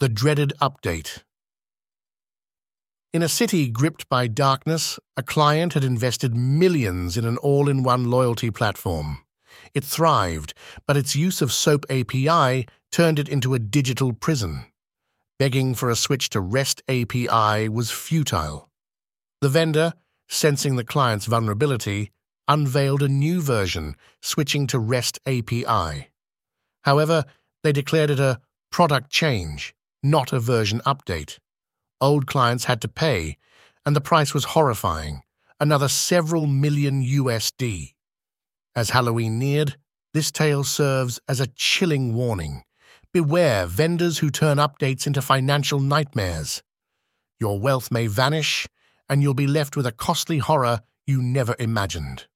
The Dreaded Update In a city gripped by darkness, a client had invested millions in an all-in-one loyalty platform. It thrived, but its use of SOAP API turned it into a digital prison. Begging for a switch to REST API was futile. The vendor, sensing the client's vulnerability, unveiled a new version, switching to REST API. However, they declared it a product change not a version update. Old clients had to pay, and the price was horrifying another several million USD. As Halloween neared, this tale serves as a chilling warning. Beware vendors who turn updates into financial nightmares. Your wealth may vanish, and you'll be left with a costly horror you never imagined.